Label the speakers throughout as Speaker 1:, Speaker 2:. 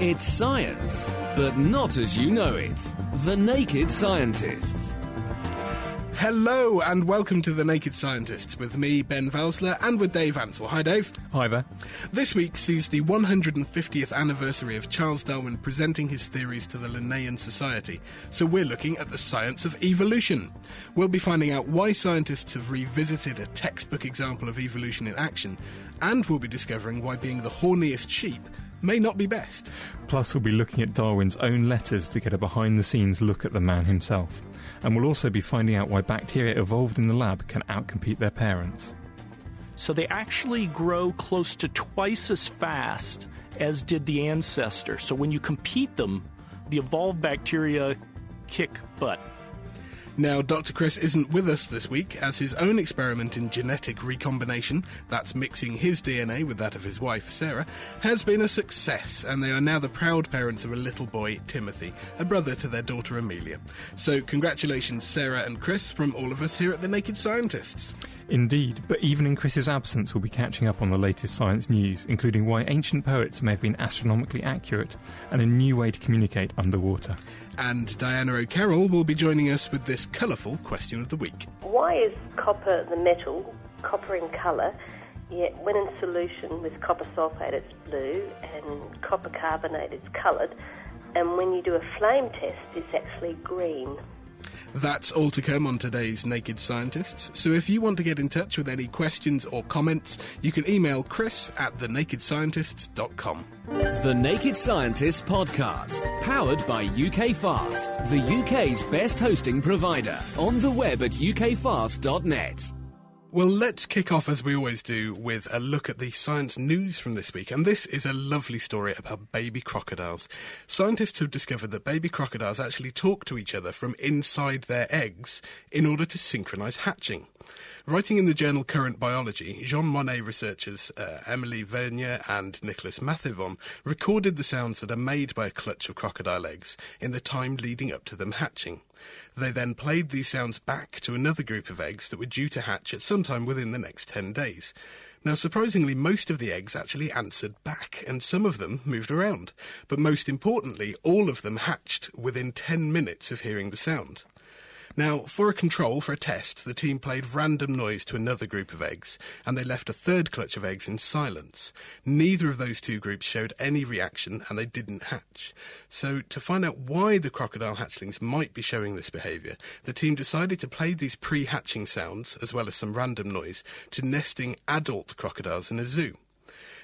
Speaker 1: It's science, but not as you know it. The Naked Scientists.
Speaker 2: Hello and welcome to The Naked Scientists with me, Ben Valsler, and with Dave Ansell. Hi, Dave.
Speaker 3: Hi there.
Speaker 2: This week sees the 150th anniversary of Charles Darwin presenting his theories to the Linnean Society. So we're looking at the science of evolution. We'll be finding out why scientists have revisited a textbook example of evolution in action, and we'll be discovering why being the horniest sheep may not be best.
Speaker 3: Plus, we'll be looking at Darwin's own letters to get a behind the scenes look at the man himself. And we'll also be finding out why bacteria evolved in the lab can outcompete their parents.
Speaker 4: So they actually grow close to twice as fast as did the ancestor. So when you compete them, the evolved bacteria kick butt.
Speaker 2: Now, Dr. Chris isn't with us this week as his own experiment in genetic recombination, that's mixing his DNA with that of his wife, Sarah, has been a success, and they are now the proud parents of a little boy, Timothy, a brother to their daughter, Amelia. So, congratulations, Sarah and Chris, from all of us here at The Naked Scientists.
Speaker 3: Indeed, but even in Chris's absence, we'll be catching up on the latest science news, including why ancient poets may have been astronomically accurate and a new way to communicate underwater.
Speaker 2: And Diana O'Carroll will be joining us with this colourful question of the week.
Speaker 5: Why is copper the metal, copper in colour, yet when in solution with copper sulfate it's blue and copper carbonate it's coloured, and when you do a flame test it's actually green?
Speaker 2: That's all to come on today's Naked Scientists. So if you want to get in touch with any questions or comments, you can email chris at thenakedscientists.com.
Speaker 1: The Naked Scientists podcast, powered by UK Fast, the UK's best hosting provider, on the web at ukfast.net.
Speaker 2: Well, let's kick off as we always do with a look at the science news from this week. And this is a lovely story about baby crocodiles. Scientists have discovered that baby crocodiles actually talk to each other from inside their eggs in order to synchronize hatching. Writing in the journal Current Biology, Jean Monnet researchers uh, Emily Vernier and Nicholas Mathevon recorded the sounds that are made by a clutch of crocodile eggs in the time leading up to them hatching. They then played these sounds back to another group of eggs that were due to hatch at some time within the next 10 days. Now, surprisingly, most of the eggs actually answered back, and some of them moved around. But most importantly, all of them hatched within 10 minutes of hearing the sound. Now, for a control, for a test, the team played random noise to another group of eggs, and they left a third clutch of eggs in silence. Neither of those two groups showed any reaction, and they didn't hatch. So, to find out why the crocodile hatchlings might be showing this behaviour, the team decided to play these pre hatching sounds, as well as some random noise, to nesting adult crocodiles in a zoo.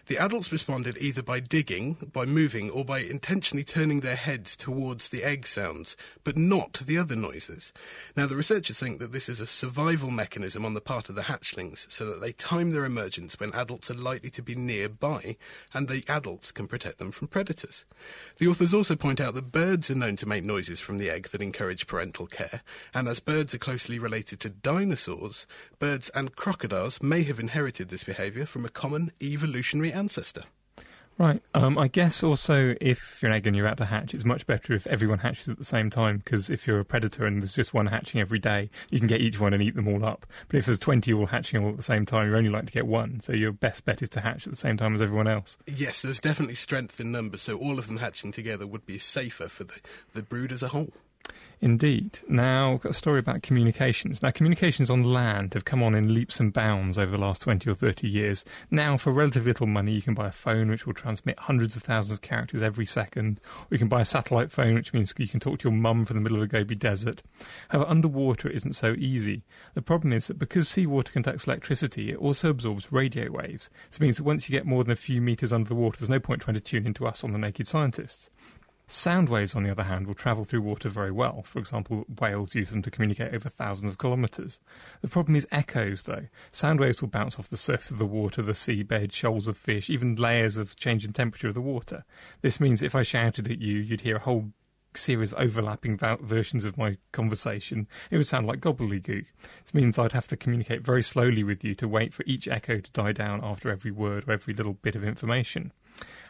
Speaker 2: The adults responded either by digging, by moving, or by intentionally turning their heads towards the egg sounds, but not the other noises. Now, the researchers think that this is a survival mechanism on the part of the hatchlings, so that they time their emergence when adults are likely to be nearby, and the adults can protect them from predators. The authors also point out that birds are known to make noises from the egg that encourage parental care, and as birds are closely related to dinosaurs, birds and crocodiles may have inherited this behaviour from a common evolutionary ancestor.
Speaker 3: Right. Um, I guess also if you're an egg and you're about to hatch, it's much better if everyone hatches at the same time because if you're a predator and there's just one hatching every day, you can get each one and eat them all up. But if there's 20 all hatching all at the same time, you're only likely to get one. So your best bet is to hatch at the same time as everyone else.
Speaker 2: Yes, there's definitely strength in numbers, so all of them hatching together would be safer for the, the brood as a whole.
Speaker 3: Indeed. Now, got a story about communications. Now, communications on land have come on in leaps and bounds over the last 20 or 30 years. Now, for relatively little money, you can buy a phone which will transmit hundreds of thousands of characters every second, or you can buy a satellite phone, which means you can talk to your mum from the middle of the Gobi Desert. However, underwater it isn't so easy. The problem is that because seawater conducts electricity, it also absorbs radio waves. This means that once you get more than a few metres under the water, there's no point trying to tune into us on the Naked Scientists. Sound waves, on the other hand, will travel through water very well. For example, whales use them to communicate over thousands of kilometres. The problem is echoes, though. Sound waves will bounce off the surface of the water, the seabed, shoals of fish, even layers of change in temperature of the water. This means if I shouted at you, you'd hear a whole series of overlapping va- versions of my conversation. It would sound like gobbledygook. This means I'd have to communicate very slowly with you to wait for each echo to die down after every word or every little bit of information.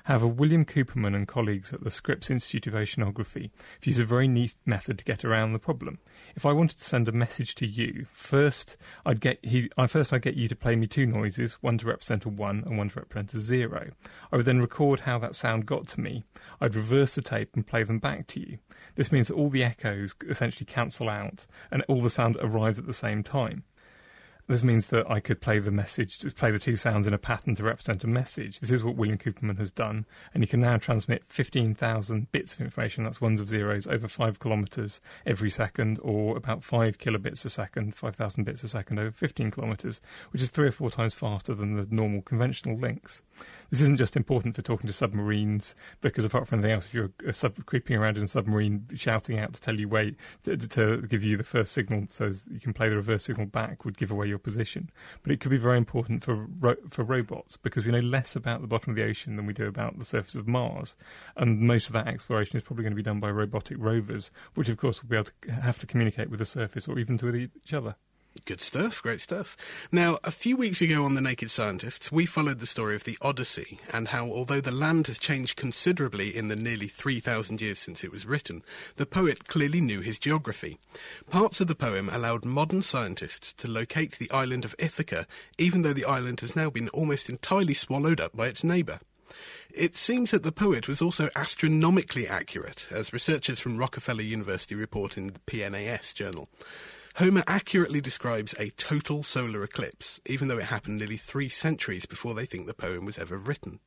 Speaker 3: However, William Kuperman and colleagues at the Scripps Institute of Oceanography have used a very neat method to get around the problem. If I wanted to send a message to you, first I'd get he, first I'd get you to play me two noises, one to represent a one and one to represent a zero. I would then record how that sound got to me. I'd reverse the tape and play them back to you. This means that all the echoes essentially cancel out and all the sound arrives at the same time. This means that I could play the message, play the two sounds in a pattern to represent a message. This is what William Kuperman has done, and he can now transmit 15,000 bits of information, that's ones of zeros, over five kilometres every second, or about five kilobits a second, 5,000 bits a second over 15 kilometres, which is three or four times faster than the normal conventional links. This isn't just important for talking to submarines, because apart from anything else, if you're sub- creeping around in a submarine shouting out to tell you wait, to, to give you the first signal so you can play the reverse signal back would give away your position. But it could be very important for ro- for robots because we know less about the bottom of the ocean than we do about the surface of Mars, and most of that exploration is probably going to be done by robotic rovers, which of course will be able to have to communicate with the surface or even to each other.
Speaker 2: Good stuff, great stuff. Now, a few weeks ago on The Naked Scientists, we followed the story of the Odyssey and how, although the land has changed considerably in the nearly 3,000 years since it was written, the poet clearly knew his geography. Parts of the poem allowed modern scientists to locate the island of Ithaca, even though the island has now been almost entirely swallowed up by its neighbour. It seems that the poet was also astronomically accurate, as researchers from Rockefeller University report in the PNAS journal. Homer accurately describes a total solar eclipse, even though it happened nearly three centuries before they think the poem was ever written.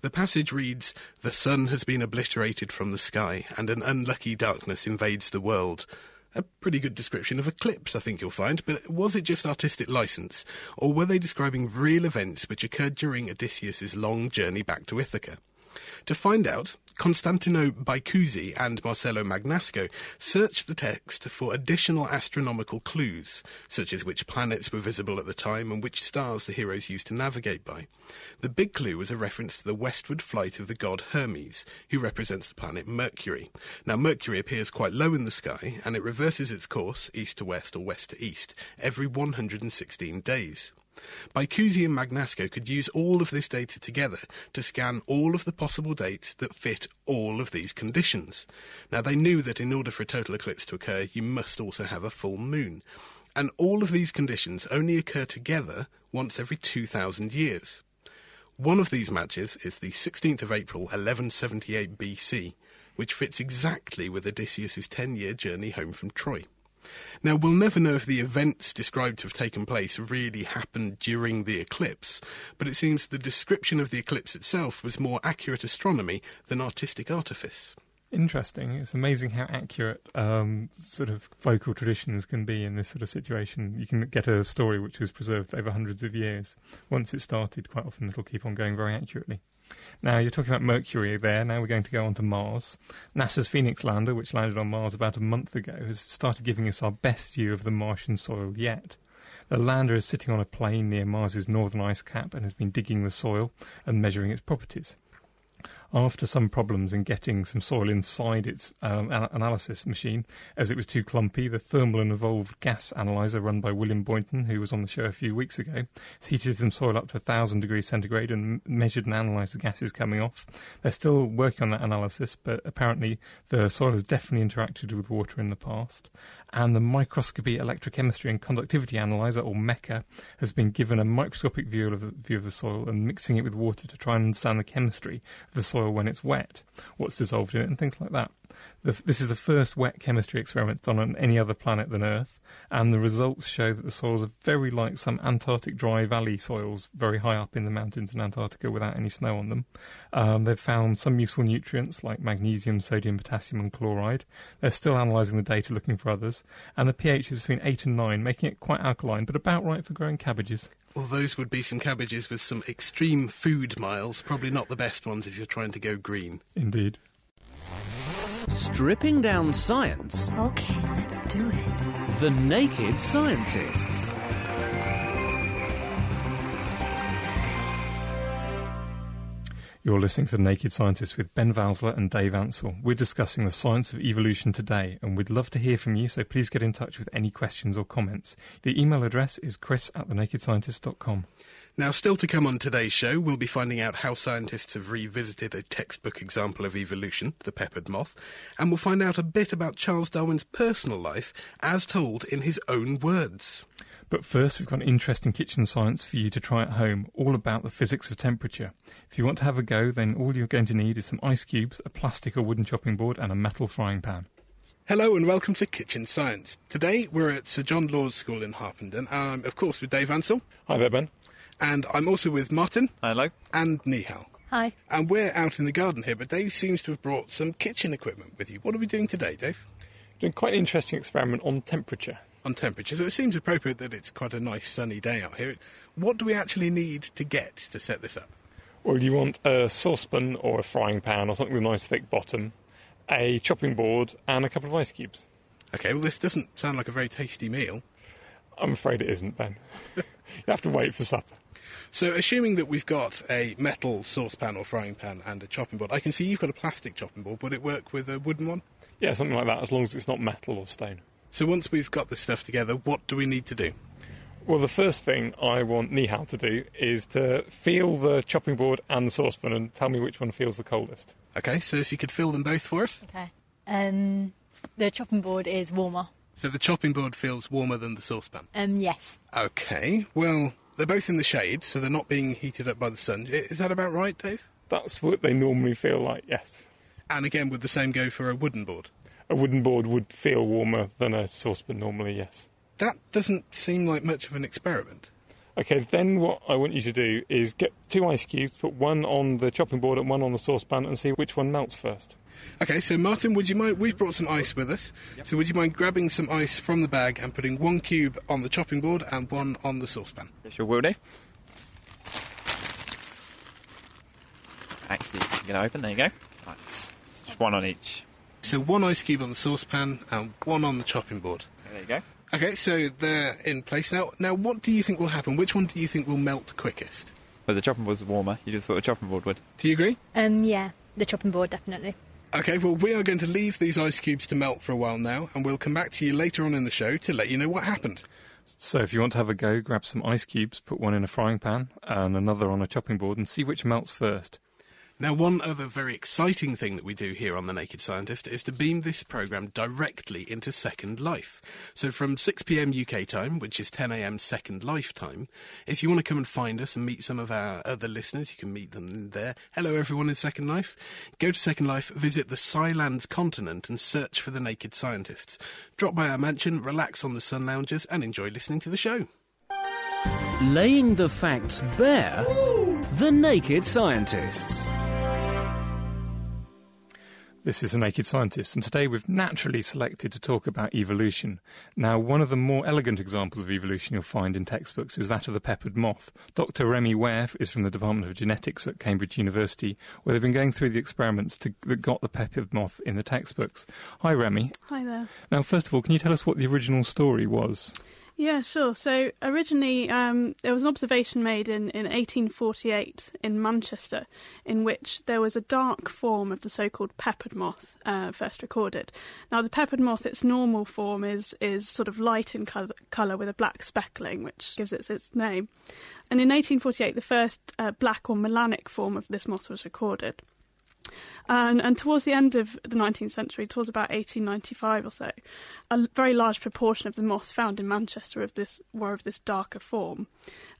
Speaker 2: The passage reads, The sun has been obliterated from the sky, and an unlucky darkness invades the world. A pretty good description of eclipse, I think you'll find, but was it just artistic license, or were they describing real events which occurred during Odysseus's long journey back to Ithaca? To find out, Constantino Baikouzis and Marcelo Magnasco searched the text for additional astronomical clues, such as which planets were visible at the time and which stars the heroes used to navigate by. The big clue was a reference to the westward flight of the god Hermes, who represents the planet Mercury. Now, Mercury appears quite low in the sky, and it reverses its course, east to west or west to east, every 116 days. Baikouzis and Magnasco could use all of this data together to scan all of the possible dates that fit all of these conditions. Now, they knew that in order for a total eclipse to occur, you must also have a full moon. And all of these conditions only occur together once every 2,000 years. One of these matches is the 16th of April 1178 BC, which fits exactly with Odysseus' 10 year journey home from Troy. Now, we'll never know if the events described to have taken place really happened during the eclipse, but it seems the description of the eclipse itself was more accurate astronomy than artistic artifice.
Speaker 3: Interesting. It's amazing how accurate um, sort of vocal traditions can be in this sort of situation. You can get a story which was preserved over hundreds of years. Once it started, quite often it'll keep on going very accurately. Now, you're talking about Mercury there. Now we're going to go on to Mars. NASA's Phoenix lander, which landed on Mars about a month ago, has started giving us our best view of the Martian soil yet. The lander is sitting on a plain near Mars's northern ice cap and has been digging the soil and measuring its properties after some problems in getting some soil inside its um, analysis machine, as it was too clumpy, the thermal and evolved gas analyzer run by William Boynton, who was on the show a few weeks ago, heated some soil up to 1,000 degrees centigrade and measured and analysed the gases coming off. They're still working on that analysis, but apparently the soil has definitely interacted with water in the past and the microscopy electrochemistry and conductivity analyzer, or MECA, has been given a microscopic view of the, view of the soil and mixing it with water to try and understand the chemistry of the soil when it's wet, what's dissolved in it, and things like that. The, this is the first wet chemistry experiment done on any other planet than Earth, and the results show that the soils are very like some Antarctic dry valley soils, very high up in the mountains in Antarctica without any snow on them. Um, they've found some useful nutrients like magnesium, sodium, potassium, and chloride. They're still analysing the data looking for others, and the pH is between 8 and 9, making it quite alkaline, but about right for growing cabbages.
Speaker 2: Well, those would be some cabbages with some extreme food miles, probably not the best ones if you're trying to go green.
Speaker 3: Indeed.
Speaker 1: Stripping down science.
Speaker 6: Okay, let's do it.
Speaker 1: The Naked Scientists.
Speaker 3: You're listening to The Naked Scientists with Ben Valsler and Dave Ansell. We're discussing the science of evolution today, and we'd love to hear from you, so please get in touch with any questions or comments. The email address is chris at thenakedscientist.com.
Speaker 2: Now, still to come on today's show, we'll be finding out how scientists have revisited a textbook example of evolution, the peppered moth, and we'll find out a bit about Charles Darwin's personal life as told in his own words.
Speaker 3: But first, we've got an interesting kitchen science for you to try at home, all about the physics of temperature. If you want to have a go, then all you're going to need is some ice cubes, a plastic or wooden chopping board, and a metal frying pan.
Speaker 2: Hello and welcome to Kitchen Science. Today we're at Sir John Lawes School in Harpenden. I'm, of course, with Dave Ansell,
Speaker 3: Hi there, Ben.
Speaker 2: And I'm also with Martin
Speaker 7: Hello.
Speaker 2: and Nihal.
Speaker 5: Hi.
Speaker 2: And we're out in the garden here, but Dave seems to have brought some kitchen equipment with you. What are we doing today, Dave?
Speaker 3: Doing quite an interesting experiment on temperature.
Speaker 2: On temperature. So it seems appropriate that it's quite a nice sunny day out here. What do we actually need to get to set this up?
Speaker 3: Well, you want a saucepan or a frying pan or something with a nice thick bottom, a chopping board, and a couple of ice cubes.
Speaker 2: Okay, well, this doesn't sound like a very tasty meal.
Speaker 3: I'm afraid it isn't, Ben. you have to wait for supper.
Speaker 2: So, assuming that we've got a metal saucepan or frying pan and a chopping board, I can see you've got a plastic chopping board. Would it work with a wooden one?
Speaker 3: Yeah, something like that, as long as it's not metal or stone.
Speaker 2: So, once we've got this stuff together, what do we need to do?
Speaker 3: Well, the first thing I want Nihal to do is to feel the chopping board and the saucepan and tell me which one feels the coldest.
Speaker 2: Okay, so if you could feel them both for us.
Speaker 8: Okay. Um, the chopping board is warmer.
Speaker 2: So, the chopping board feels warmer than the saucepan.
Speaker 8: Um, yes.
Speaker 2: Okay, well, they're both in the shade, so they're not being heated up by the sun. Is that about right, Dave?
Speaker 3: That's what they normally feel like, yes.
Speaker 2: And again, would the same go for a wooden board?
Speaker 3: A wooden board would feel warmer than a saucepan normally, yes.
Speaker 2: That doesn't seem like much of an experiment.
Speaker 3: Okay, then what I want you to do is get two ice cubes, put one on the chopping board and one on the saucepan, and see which one melts first.
Speaker 2: Okay, so Martin, would you mind? We've brought some ice with us. So would you mind grabbing some ice from the bag and putting one cube on the chopping board and one on the saucepan?
Speaker 7: Yes, you will do. Actually, you can open. There you go. Right, it's just one on each.
Speaker 2: So one ice cube on the saucepan and one on the chopping board.
Speaker 7: There you go.
Speaker 2: Okay, so they're in place now. Now, what do you think will happen? Which one do you think will melt quickest?
Speaker 7: Well, the chopping board's warmer. You just thought the chopping board would.
Speaker 2: Do you agree?
Speaker 8: Um, yeah. The chopping board, definitely.
Speaker 2: Okay, well, we are going to leave these ice cubes to melt for a while now, and we'll come back to you later on in the show to let you know what happened.
Speaker 3: So if you want to have a go, grab some ice cubes, put one in a frying pan and another on a chopping board, and see which melts first.
Speaker 2: Now, one other very exciting thing that we do here on The Naked Scientist is to beam this programme directly into Second Life. So, from 6 pm UK time, which is 10 am Second Life time, if you want to come and find us and meet some of our other listeners, you can meet them there. Hello, everyone in Second Life. Go to Second Life, visit the Skylands continent, and search for The Naked Scientists. Drop by our mansion, relax on the sun loungers, and enjoy listening to the show.
Speaker 1: Laying the facts bare. The Naked Scientists.
Speaker 3: This is a Naked Scientist, and today we've naturally selected to talk about evolution. Now, one of the more elegant examples of evolution you'll find in textbooks is that of the peppered moth. Dr. Remy Ware is from the Department of Genetics at Cambridge University, where they've been going through the experiments to, that got the peppered moth in the textbooks. Hi, Remy.
Speaker 9: Hi there.
Speaker 3: Now, first of all, can you tell us what the original story was?
Speaker 9: Yeah, sure. So originally, um, there was an observation made in, in 1848 in Manchester in which there was a dark form of the so-called peppered moth uh, first recorded. Now, the peppered moth, its normal form is is sort of light in colour, with a black speckling, which gives it its name. And in 1848, the first uh, black or melanic form of this moth was recorded. And, and towards the end of the 19th century, towards about 1895 or so, a very large proportion of the moths found in Manchester of this were of this darker form,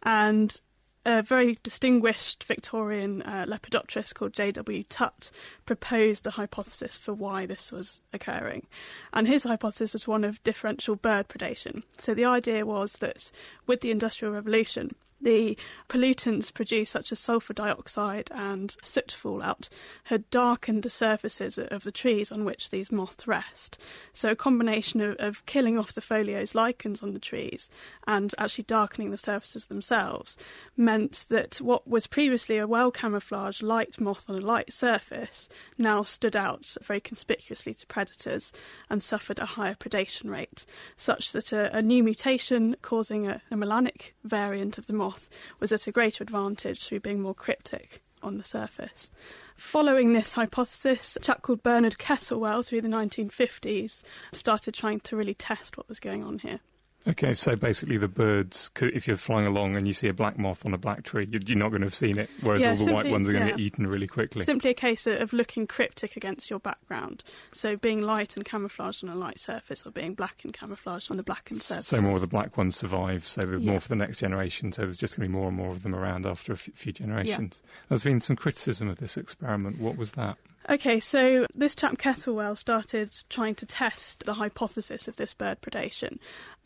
Speaker 9: and a very distinguished Victorian uh, lepidopterist called J.W. Tutt proposed the hypothesis for why this was occurring. And his hypothesis was one of differential bird predation. So the idea was that with the Industrial Revolution, the pollutants produced, such as sulfur dioxide and soot fallout, had darkened the surfaces of the trees on which these moths rest. So, a combination of, of killing off the foliose lichens on the trees and actually darkening the surfaces themselves meant that what was previously a well camouflaged light moth on a light surface now stood out very conspicuously to predators and suffered a higher predation rate, such that a, a new mutation causing a, a melanic variant of the moth was at a greater advantage through being more cryptic on the surface. Following this hypothesis, a chap called Bernard Kettlewell through the 1950s started trying to really test what was going on here.
Speaker 3: Okay, so basically, the birds, could, if you're flying along and you see a black moth on a black tree, you're, you're not going to have seen it, whereas
Speaker 9: Yeah,
Speaker 3: all the white ones are going to
Speaker 9: yeah.
Speaker 3: get eaten really quickly.
Speaker 9: Simply a case of looking cryptic against your background. So being light and camouflaged on a light surface, or being black and camouflaged on the blackened surface.
Speaker 3: So more of the black ones survive, so there's
Speaker 9: Yeah.
Speaker 3: more for the next generation, so there's just going to be more and more of them around after a few generations. There's been some criticism of this experiment. What was that?
Speaker 9: Okay, so this chap Kettlewell started trying to test the hypothesis of this bird predation,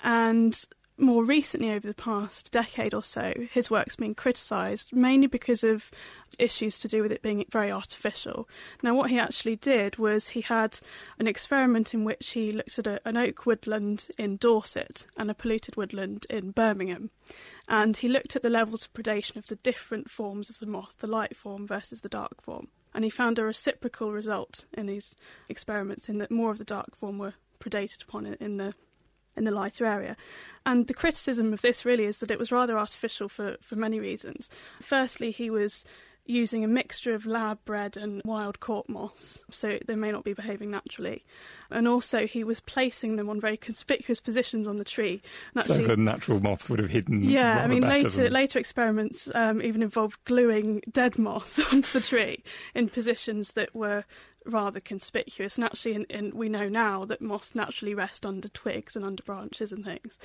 Speaker 9: and more recently, over the past decade or so, his work's been criticised mainly because of issues to do with it being very artificial. Now, what he actually did was he had an experiment in which he looked at a, an oak woodland in Dorset and a polluted woodland in Birmingham, and he looked at the levels of predation of the different forms of the moth, the light form versus the dark form. And he found a reciprocal result in these experiments in that more of the dark form were predated upon in- the in the lighter area. And the criticism of this really is that it was rather artificial for, for many reasons. Firstly, he was using a mixture of lab bred and wild caught moss, so they may not be behaving naturally. And also, he was placing them on very conspicuous positions on the tree. And
Speaker 3: so the natural moths would have hidden.
Speaker 9: yeah, I mean, later
Speaker 3: than-
Speaker 9: later experiments um, even involved gluing dead moths onto the tree in positions that were rather conspicuous. And actually, in, in, we know now that moths naturally rest under twigs and under branches and things.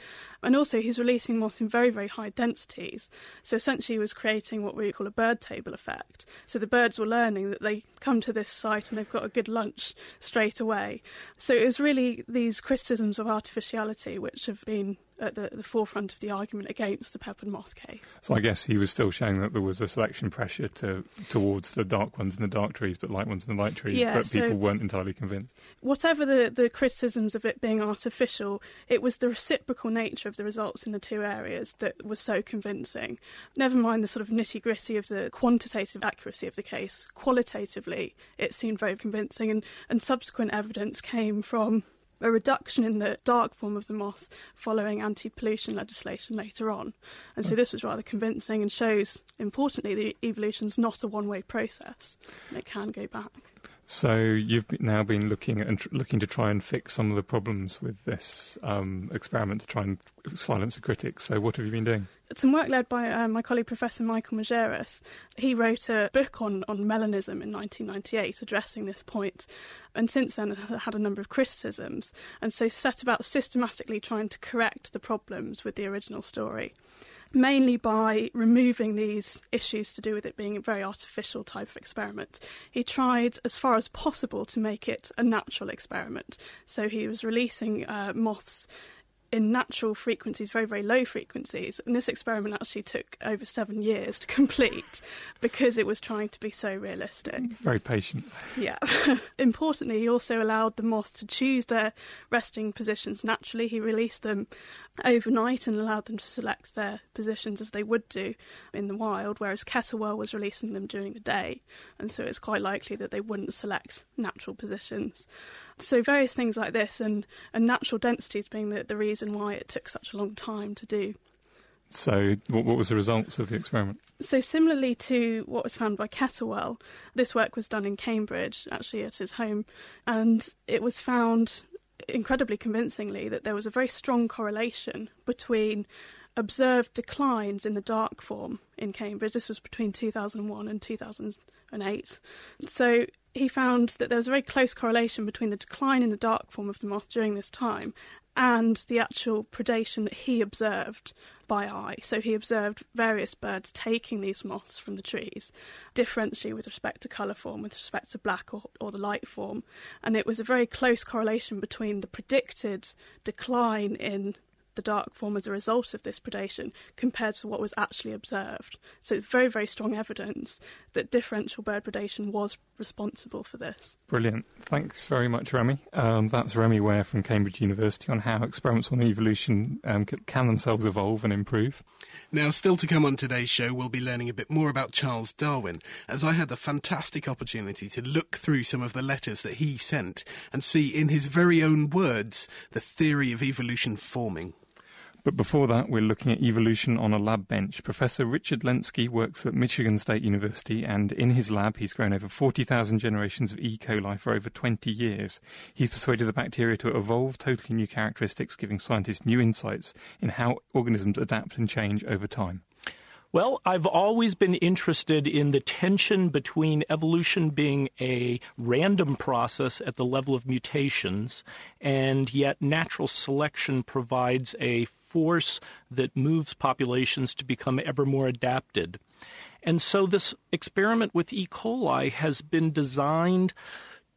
Speaker 9: And also, he's releasing moths in very very high densities. So essentially, he was creating what we call a bird table effect. So the birds were learning that they come to this site and they've got a good lunch straight away. So it was really these criticisms of artificiality which have been at the, the forefront of the argument against the peppered moth case.
Speaker 3: So I guess he was still showing that there was a selection pressure to towards the dark ones in the dark trees, but light ones in the light trees.
Speaker 9: Yeah,
Speaker 3: but
Speaker 9: so-
Speaker 3: people weren't entirely convinced.
Speaker 9: Whatever the, the criticisms of it being artificial, it was the reciprocal nature of the results in the two areas that was so convincing. Never mind the sort of nitty gritty of the quantitative accuracy of the case, qualitatively, it seemed very convincing, and, and subsequent evidence came from a reduction in the dark form of the moth following anti pollution legislation later on. And so this was rather convincing and shows, importantly, that evolution's not a one way process and it can go back.
Speaker 3: So you've now been looking at and tr- looking to try and fix some of the problems with this um, experiment to try and silence the critics. So what have you been doing?
Speaker 9: Some work led by uh, my colleague Professor Michael Majerus. He wrote a book on, on melanism in 1998 addressing this point, and since then had a number of criticisms, and so set about systematically trying to correct the problems with the original story. Mainly by removing these issues to do with it being a very artificial type of experiment. He tried, as far as possible, to make it a natural experiment. So he was releasing uh, moths in natural frequencies, very, very low frequencies. And this experiment actually took over seven years to complete because it was trying to be so realistic.
Speaker 3: Very patient.
Speaker 9: Yeah. Importantly, he also allowed the moths to choose their resting positions naturally. He released them overnight and allowed them to select their positions as they would do in the wild, whereas Kettlewell was releasing them during the day. And so it's quite likely that they wouldn't select natural positions. So various things like this and, and natural densities being the, the reason why it took such a long time to do.
Speaker 3: So what, what was the results of the experiment?
Speaker 9: So, similarly to what was found by Kettlewell, this work was done in Cambridge, actually at his home, and it was found incredibly convincingly that there was a very strong correlation between observed declines in the dark form in Cambridge. This was between 2001 and 2008. So, he found that there was a very close correlation between the decline in the dark form of the moth during this time and the actual predation that he observed by eye. So he observed various birds taking these moths from the trees, differentially with respect to colour form, with respect to black or, or the light form. And it was a very close correlation between the predicted decline in the dark form as a result of this predation compared to what was actually observed. So it's very, very strong evidence that differential bird predation was responsible for this.
Speaker 3: Brilliant. Thanks very much, Remy. Um, that's Remy Ware from Cambridge University on how experiments on evolution um, can themselves evolve and improve.
Speaker 2: Now, still to come on today's show, we'll be learning a bit more about Charles Darwin, as I had the fantastic opportunity to look through some of the letters that he sent and see in his very own words the theory of evolution forming.
Speaker 3: But before that, we're looking at evolution on a lab bench. Professor Richard Lenski works at Michigan State University, and in his lab, he's grown over 40,000 generations of E. coli for over 20 years. He's persuaded the bacteria to evolve totally new characteristics, giving scientists new insights in how organisms adapt and change over time.
Speaker 4: Well, I've always been interested in the tension between evolution being a random process at the level of mutations, and yet natural selection provides a force that moves populations to become ever more adapted. And so this experiment with E. coli has been designed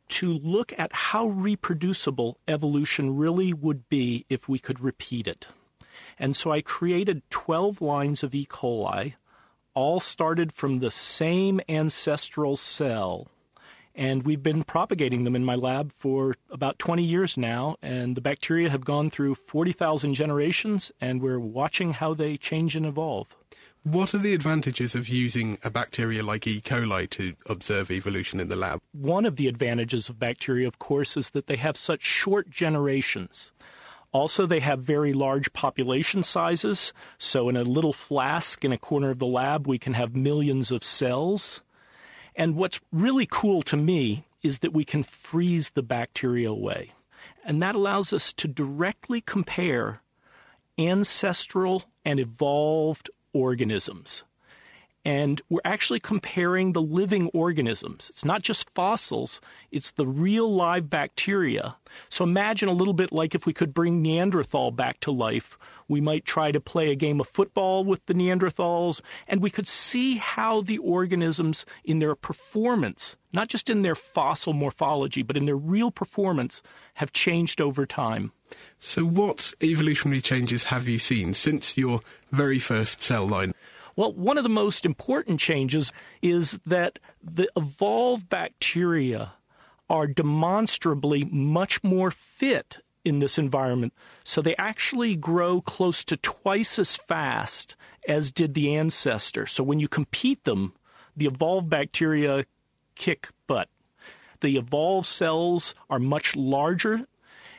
Speaker 4: to look at how reproducible evolution really would be if we could repeat it. And so I created 12 lines of E. coli, all started from the same ancestral cell. And we've been propagating them in my lab for about 20 years now. And the bacteria have gone through 40,000 generations, and we're watching how they change and evolve.
Speaker 2: What are the advantages of using a bacteria like E. coli to observe evolution in the lab?
Speaker 4: One of the advantages of bacteria, of course, is that they have such short generations. Also, they have very large population sizes. So, in a little flask in a corner of the lab, we can have millions of cells. And what's really cool to me is that we can freeze the bacteria away. And that allows us to directly compare ancestral and evolved organisms and we're actually comparing the living organisms. It's not just fossils, it's the real live bacteria. So imagine a little bit like if we could bring Neanderthal back to life. We might try to play a game of football with the Neanderthals, and we could see how the organisms, in their performance, not just in their fossil morphology, but in their real performance, have changed over time.
Speaker 2: So, what evolutionary changes have you seen since your very first cell line?
Speaker 4: Well, one of the most important changes is that the evolved bacteria are demonstrably much more fit in this environment. So they actually grow close to twice as fast as did the ancestor. So when you compete them, the evolved bacteria kick butt. The evolved cells are much larger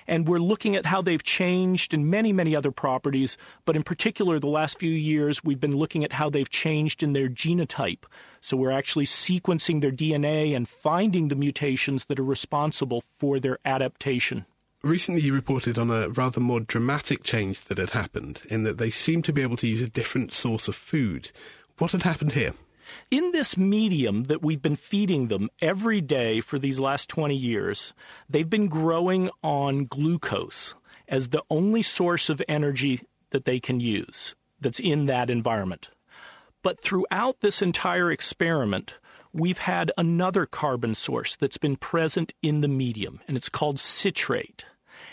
Speaker 4: and we're looking at how they've changed in many, many other properties. But in particular, the last few years, we've been looking at how they've changed in their genotype. So we're actually sequencing their DNA and finding the mutations that are responsible for their adaptation.
Speaker 2: Recently, you reported on a rather more dramatic change that had happened, in that they seemed to be able to use a different source of food. What had happened here?
Speaker 4: In this medium that we've been feeding them every day for these last 20 years, they've been growing on glucose as the only source of energy that they can use that's in that environment. But throughout this entire experiment, we've had another carbon source that's been present in the medium, and it's called citrate.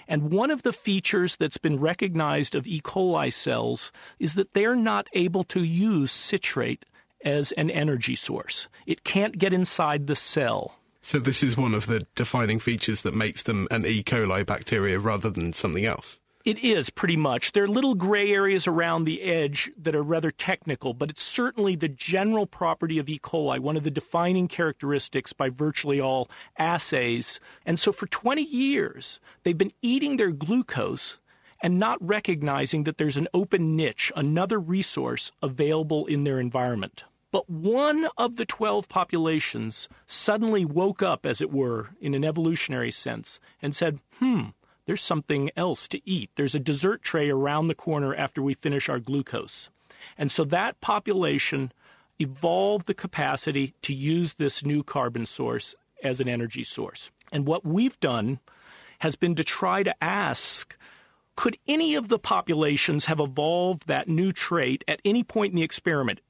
Speaker 4: And one of the features that's been recognized of E. coli cells is that they're not able to use citrate as an energy source. It can't get inside the cell.
Speaker 2: So this is one of the defining features that makes them an E. coli bacteria rather than something else.
Speaker 4: It is pretty much. There are little gray areas around the edge that are rather technical, but it's certainly the general property of E. coli, one of the defining characteristics by virtually all assays. And so for 20 years, they've been eating their glucose and not recognizing that there's an open niche, another resource available in their environment. But one of the 12 populations suddenly woke up, as it were, in an evolutionary sense, and said, hmm, there's something else to eat. There's a dessert tray around the corner after we finish our glucose. And so that population evolved the capacity to use this new carbon source as an energy source. And what we've done has been to try to ask could any of the populations have evolved that new trait at any point in the experiment?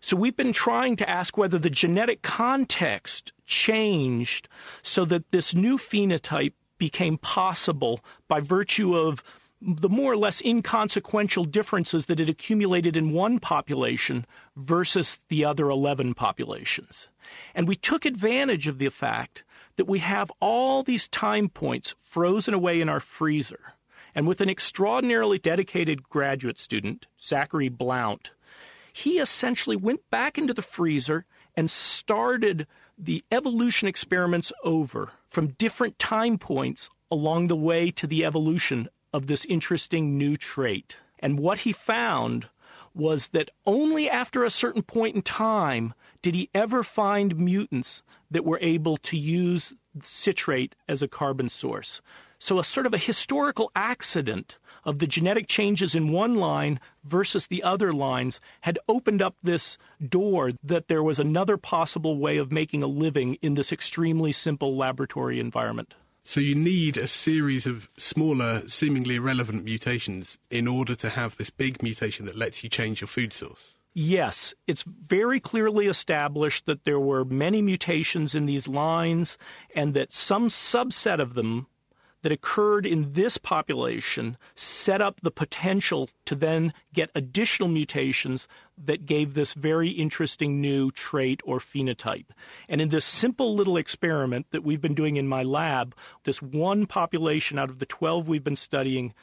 Speaker 4: So we've been trying to ask whether the genetic context changed so that this new phenotype became possible by virtue of the more or less inconsequential differences that had accumulated in one population versus the other 11 populations. And we took advantage of the fact that we have all these time points frozen away in our freezer. And with an extraordinarily dedicated graduate student, Zachary Blount, he essentially went back into the freezer and started the evolution experiments over from different time points along the way to the evolution of this interesting new trait. And what he found was that only after a certain point in time did he ever find mutants that were able to use citrate as a carbon source. So, a sort of a historical accident of the genetic changes in one line versus the other lines had opened up this door that there was another possible way of making a living in this extremely simple laboratory environment.
Speaker 2: So you need a series of smaller, seemingly irrelevant mutations in order to have this big mutation that lets you change your food source.
Speaker 4: Yes, it's very clearly established that there were many mutations in these lines and that some subset of them that occurred in this population set up the potential to then get additional mutations that gave this very interesting new trait or phenotype. And in this simple little experiment that we've been doing in my lab, this one population out of the 12 we've been studying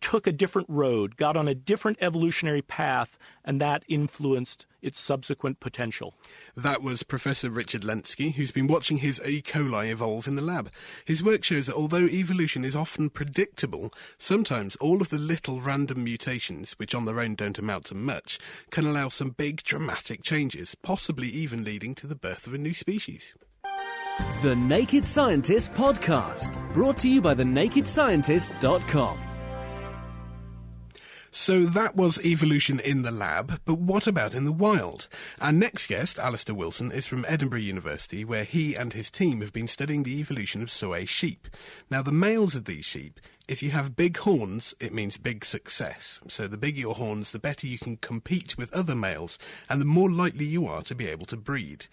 Speaker 4: took a different road, got on a different evolutionary path, and that influenced its subsequent potential.
Speaker 2: That was Professor Richard Lenski, who's been watching his E. coli evolve in the lab. His work shows that although evolution is often predictable, sometimes all of the little random mutations, which on their own don't amount to much, can allow some big dramatic changes, possibly even leading to the birth of a new species.
Speaker 1: The Naked Scientist Podcast, brought to you by thenakedscientist.com.
Speaker 2: So that was evolution in the lab, but what about in the wild? Our next guest, Alistair Wilson, is from Edinburgh University, where he and his team have been studying the evolution of Soay sheep. Now, the males of these sheep, if you have big horns, it means big success. So the bigger your horns, the better you can compete with other males, and the more likely you are to be able to breed.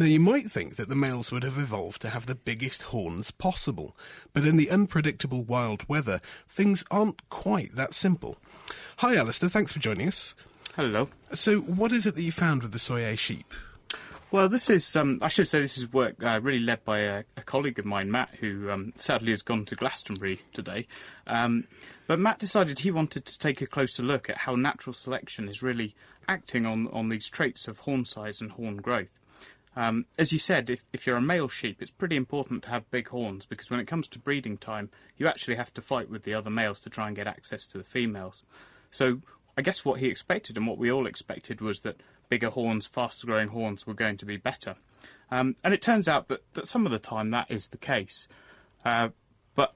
Speaker 2: Now, you might think that the males would have evolved to have the biggest horns possible, but in the unpredictable wild weather, things aren't quite that simple. Hi, Alistair, thanks for joining us.
Speaker 10: Hello.
Speaker 2: So, what is it that you found with the Soay sheep?
Speaker 10: Well, this is, um, I should say, this is work uh, really led by a, a, colleague of mine, Matt, who um, sadly has gone to Glastonbury today. Um, but Matt decided he wanted to take a closer look at how natural selection is really acting on, on these traits of horn size and horn growth. Um, as you said, if, if you're a male sheep, it's pretty important to have big horns because when it comes to breeding time, you actually have to fight with the other males to try and get access to the females. So I guess what he expected and what we all expected was that bigger horns, faster growing horns were going to be better. Um, and it turns out that, that some of the time that is the case. Uh, but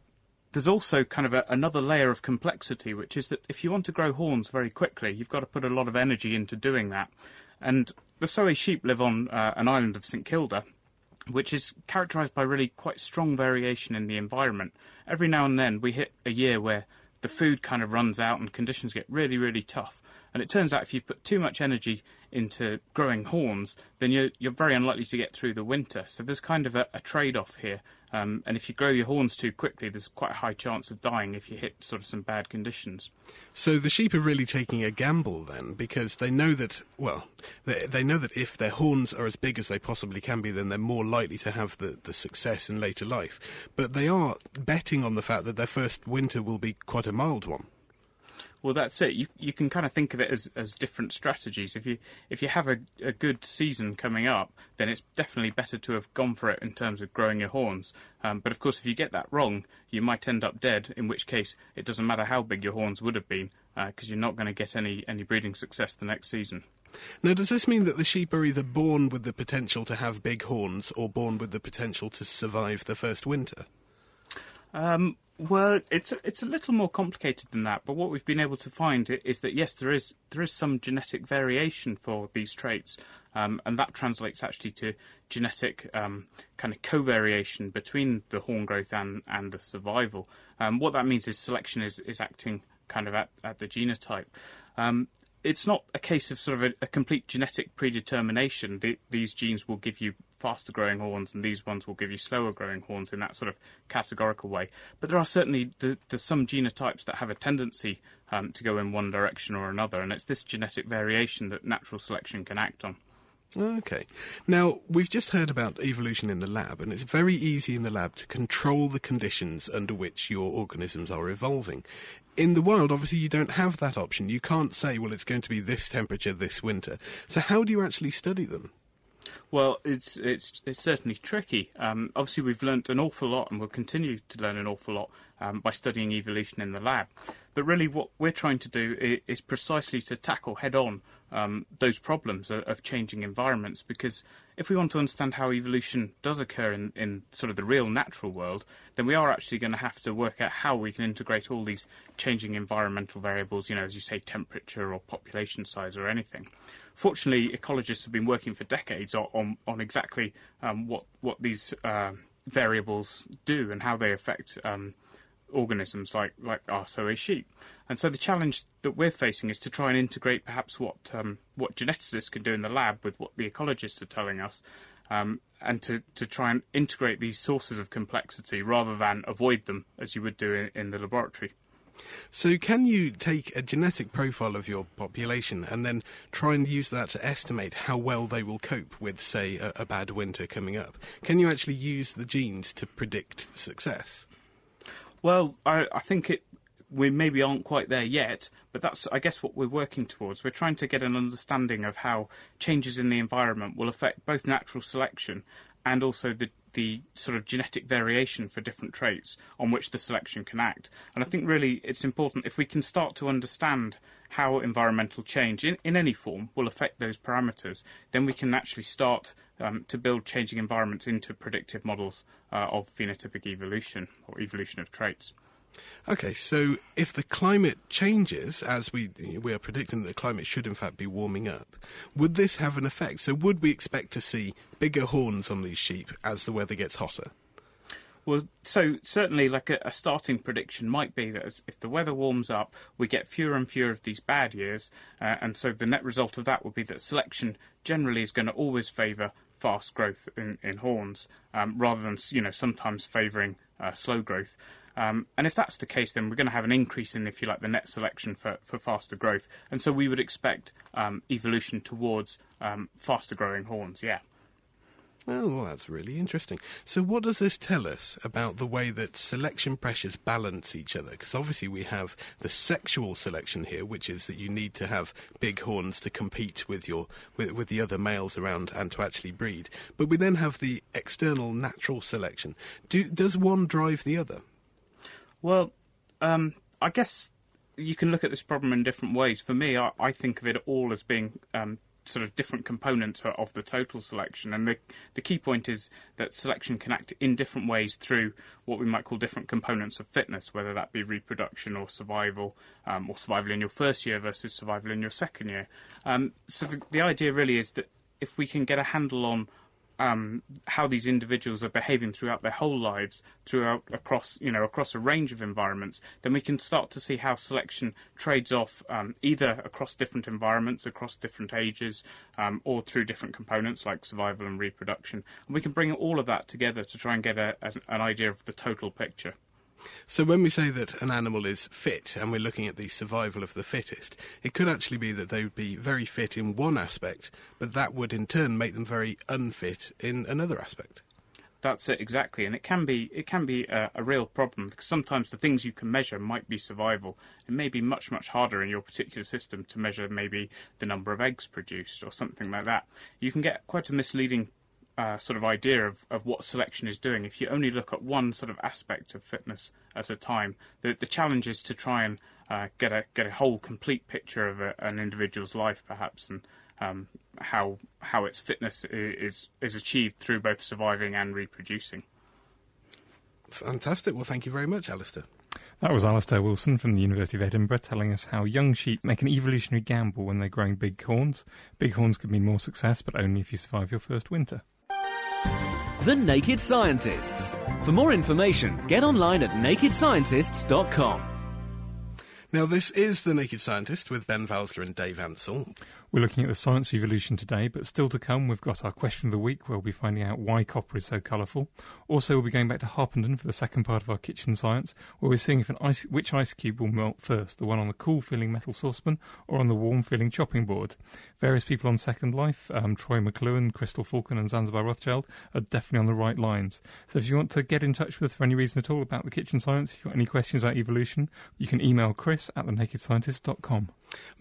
Speaker 10: there's also kind of a, another layer of complexity, which is that if you want to grow horns very quickly, you've got to put a lot of energy into doing that. And the Soay sheep live on uh, an island of St Kilda, which is characterised by really quite strong variation in the environment. Every now and then we hit a year where the food kind of runs out and conditions get really, really tough. And it turns out if you've put too much energy into growing horns, then you're, you're very unlikely to get through the winter. So there's kind of a, a trade off here. Um, and if you grow your horns too quickly, there's quite a high chance of dying if you hit sort of some bad conditions.
Speaker 2: So the sheep are really taking a gamble then, because they know that, well, they, they know that if their horns are as big as they possibly can be, then they're more likely to have the, the success in later life. But they are betting on the fact that their first winter will be quite a mild one.
Speaker 10: Well, that's it. You you can kind of think of it as, as different strategies. If you if you have a, a good season coming up, then it's definitely better to have gone for it in terms of growing your horns. Um, but of course, if you get that wrong, you might end up dead. In which case, it doesn't matter how big your horns would have been, because uh, you're not going to get any any breeding success the next season.
Speaker 2: Now, does this mean that the sheep are either born with the potential to have big horns or born with the potential to survive the first winter?
Speaker 10: Um, well, it's a, it's a little more complicated than that. But what we've been able to find is that yes, there is there is some genetic variation for these traits, um, and that translates actually to genetic um, kind of covariation between the horn growth and and the survival. Um, what that means is selection is is acting kind of at, at the genotype. It's not a case of sort of a, a complete genetic predetermination. The, these genes will give you faster growing horns, and these ones will give you slower growing horns in that sort of categorical way. But there are certainly the, there's some genotypes that have a tendency um, to go in one direction or another, and it's this genetic variation that natural selection can act on.
Speaker 2: Okay. Now, we've just heard about evolution in the lab, and it's very easy in the lab to control the conditions under which your organisms are evolving. In the wild, obviously, you don't have that option. You can't say, well, it's going to be this temperature this winter. So, how do you actually study them?
Speaker 10: Well, it's it's it's certainly tricky. Um, obviously, we've learnt an awful lot, and we'll continue to learn an awful lot um, by studying evolution in the lab. But really, what we're trying to do is, is precisely to tackle head-on um, those problems of, changing environments. Because if we want to understand how evolution does occur in, in sort of the real natural world, then we are actually going to have to work out how we can integrate all these changing environmental variables. You know, as you say, temperature or population size or anything fortunately, ecologists have been working for decades on, on, on exactly um, what, what these uh, variables do and how they affect um, organisms like, like our Soay sheep. And so the challenge that we're facing is to try and integrate perhaps what, um, what geneticists can do in the lab with what the ecologists are telling us. Um, and to, to try and integrate these sources of complexity rather than avoid them as you would do in, in the laboratory.
Speaker 2: So, can you take a genetic profile of your population and then try and use that to estimate how well they will cope with, say, a, a bad winter coming up? Can you actually use the genes to predict success?
Speaker 10: Well, I, I think it. We maybe aren't quite there yet, but that's, I guess, what we're working towards. We're trying to get an understanding of how changes in the environment will affect both natural selection and also the the sort of genetic variation for different traits on which the selection can act. And I think really it's important if we can start to understand how environmental change in, in any form will affect those parameters, then we can actually start um, to build changing environments into predictive models uh, of phenotypic evolution or evolution of traits.
Speaker 2: Okay, so if the climate changes, as we we are predicting that the climate should in fact be warming up, would this have an effect? So would we expect to see bigger horns on these sheep as the weather gets hotter?
Speaker 10: Well, so certainly, like a, a, starting prediction might be that if the weather warms up, we get fewer and fewer of these bad years, uh, and so the net result of that would be that selection generally is going to always favour fast growth in, in horns, um, rather than you know sometimes favouring uh, slow growth. Um, and if that's the case, then we're going to have an increase in, if you like, the net selection for, for faster growth. And so we would expect um, evolution towards um, faster growing horns, yeah.
Speaker 2: Oh, well, that's really interesting. So, what does this tell us about the way that selection pressures balance each other? Because obviously, we have the sexual selection here, which is that you need to have big horns to compete with your with, with the other males around and to actually breed. But we then have the external natural selection. Do, does one drive the other?
Speaker 10: Well, um, I guess you can look at this problem in different ways. For me, I, I think of it all as being um, sort of different components of the total selection. And the, the key point is that selection can act in different ways through what we might call different components of fitness, whether that be reproduction or survival, um, or survival in your first year versus survival in your second year. Um, so the, the idea really is that if we can get a handle on um, how these individuals are behaving throughout their whole lives, throughout across you know across a range of environments, then we can start to see how selection trades off um, either across different environments, across different ages, um, or through different components like survival and reproduction. And we can bring all of that together to try and get a, a, an idea of the total picture.
Speaker 2: So when we say that an animal is fit and we're looking at the survival of the fittest, it could actually be that they would be very fit in one aspect, but that would in turn make them very unfit in another aspect.
Speaker 10: That's it exactly, and it can be it can be a, a, real problem because sometimes the things you can measure might be survival. It may be much much harder in your particular system to measure maybe the number of eggs produced or something like that. You can get quite a misleading uh, sort of idea of, of what selection is doing if you only look at one sort of aspect of fitness at a time. The, the challenge is to try and uh, get a get a whole complete picture of a, an individual's life, perhaps, and um, how how its fitness is is achieved through both surviving and reproducing.
Speaker 2: Fantastic. Well, thank you very much, Alistair.
Speaker 3: That was Alistair Wilson from the University of Edinburgh telling us how young sheep make an evolutionary gamble when they're growing big horns. Big horns could mean more success, but only if you survive your first winter.
Speaker 1: The Naked Scientists. For more information, get online at nakedscientists.com.
Speaker 2: Now, this is The Naked Scientist with Ben Valsler and Dave Ansell.
Speaker 3: We're looking at the science evolution today, but still to come, we've got our question of the week where we'll be finding out why copper is so colourful. Also, we'll be going back to Harpenden for the second part of our kitchen science, where we're seeing if an ice, which ice cube will melt first, the one on the cool feeling metal saucepan or on the warm feeling chopping board. Various people on Second Life, um, Troy McLuhan, Crystal Falcon, and Zanzibar Rothschild, are definitely on the right lines. So if you want to get in touch with us for any reason at all about the kitchen science, if you've got any questions about evolution, you can email chris at thenakedscientist.com.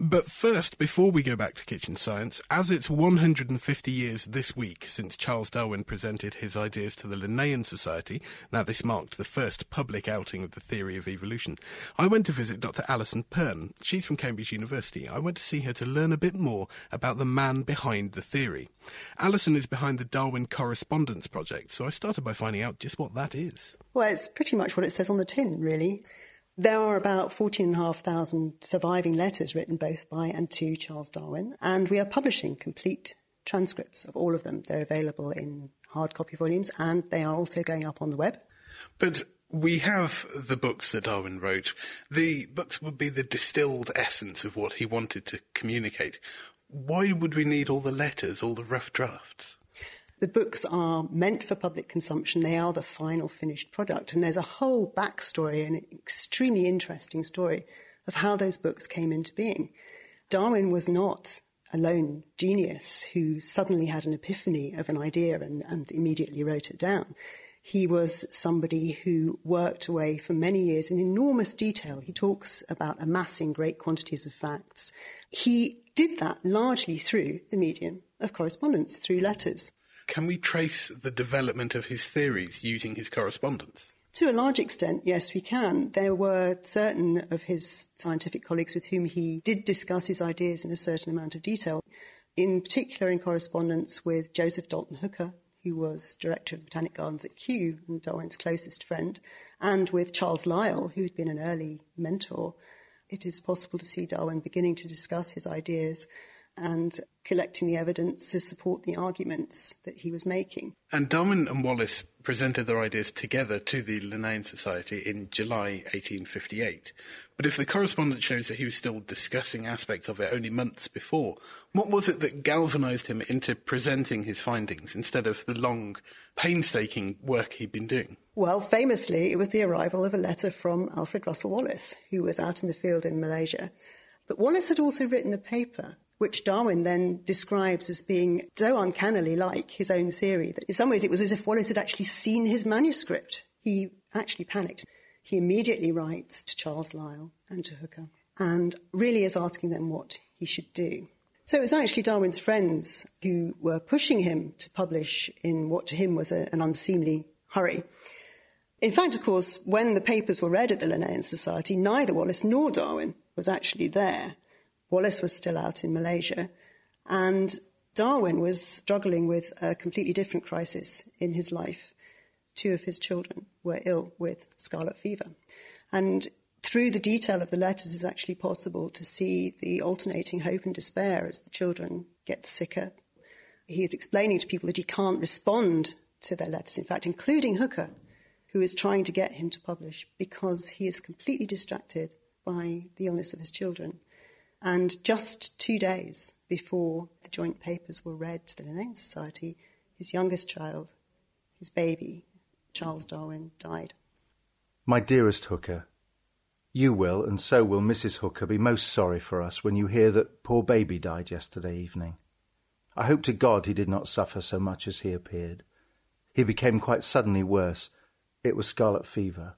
Speaker 2: But first, before we go back to kitchen science, as it's 150 years this week since Charles Darwin presented his ideas to the Linnean Society, now this marked the first public outing of the theory of evolution, I went to visit Dr. Alison Pearn. She's from Cambridge University. I went to see her to learn a bit more about the man behind the theory. Alison is behind the Darwin Correspondence Project, so I started by finding out just what that is.
Speaker 11: Well, it's pretty much what it says on the tin, really. There are about 14,500 surviving letters written both by and to Charles Darwin, and we are publishing complete transcripts of all of them. They're available in hard copy volumes and they are also going up on the web.
Speaker 2: But we have the books that Darwin wrote. The books would be the distilled essence of what he wanted to communicate. Why would we need all the letters, all the rough drafts?
Speaker 11: The books are meant for public consumption. They are the final finished product. And there's a whole backstory, an extremely interesting story of how those books came into being. Darwin was not a lone genius who suddenly had an epiphany of an idea and, and immediately wrote it down. He was somebody who worked away for many years in enormous detail. He talks about amassing great quantities of facts. He did that largely through the medium of correspondence, through letters.
Speaker 2: Can we trace the development of his theories using his correspondence?
Speaker 11: To a large extent, yes, we can. There were certain of his scientific colleagues with whom he did discuss his ideas in a certain amount of detail, in particular in correspondence with Joseph Dalton Hooker, who was director of the Botanic Gardens at Kew and Darwin's closest friend, and with Charles Lyell, who had been an early mentor. It is possible to see Darwin beginning to discuss his ideas and collecting the evidence to support the arguments that he was making.
Speaker 2: And Darwin and Wallace presented their ideas together to the Linnean Society in July 1858. But if the correspondence shows that he was still discussing aspects of it only months before, what was it that galvanised him into presenting his findings instead of the long, painstaking work he'd been doing?
Speaker 11: Well, famously, it was the arrival of a letter from Alfred Russel Wallace, who was out in the field in Malaysia. But Wallace had also written a paper which Darwin then describes as being so uncannily like his own theory that in some ways it was as if Wallace had actually seen his manuscript. He actually panicked. He immediately writes to Charles Lyell and to Hooker and really is asking them what he should do. So it was actually Darwin's friends who were pushing him to publish in what to him was a, an unseemly hurry. In fact, of course, when the papers were read at the Linnean Society, neither Wallace nor Darwin was actually there. Wallace was still out in Malaysia, and Darwin was struggling with a completely different crisis in his life. Two of his children were ill with scarlet fever. And through the detail of the letters, it's actually possible to see the alternating hope and despair as the children get sicker. He is explaining to people that he can't respond to their letters, in fact, including Hooker, who is trying to get him to publish because he is completely distracted by the illness of his children. And just two days before the joint papers were read to the Linnean Society, his youngest child, his baby, Charles Darwin, died.
Speaker 12: My dearest Hooker, you will, and so will Mrs. Hooker, be most sorry for us when you hear that poor baby died yesterday evening. I hope to God he did not suffer so much as he appeared. He became quite suddenly worse. It was scarlet fever.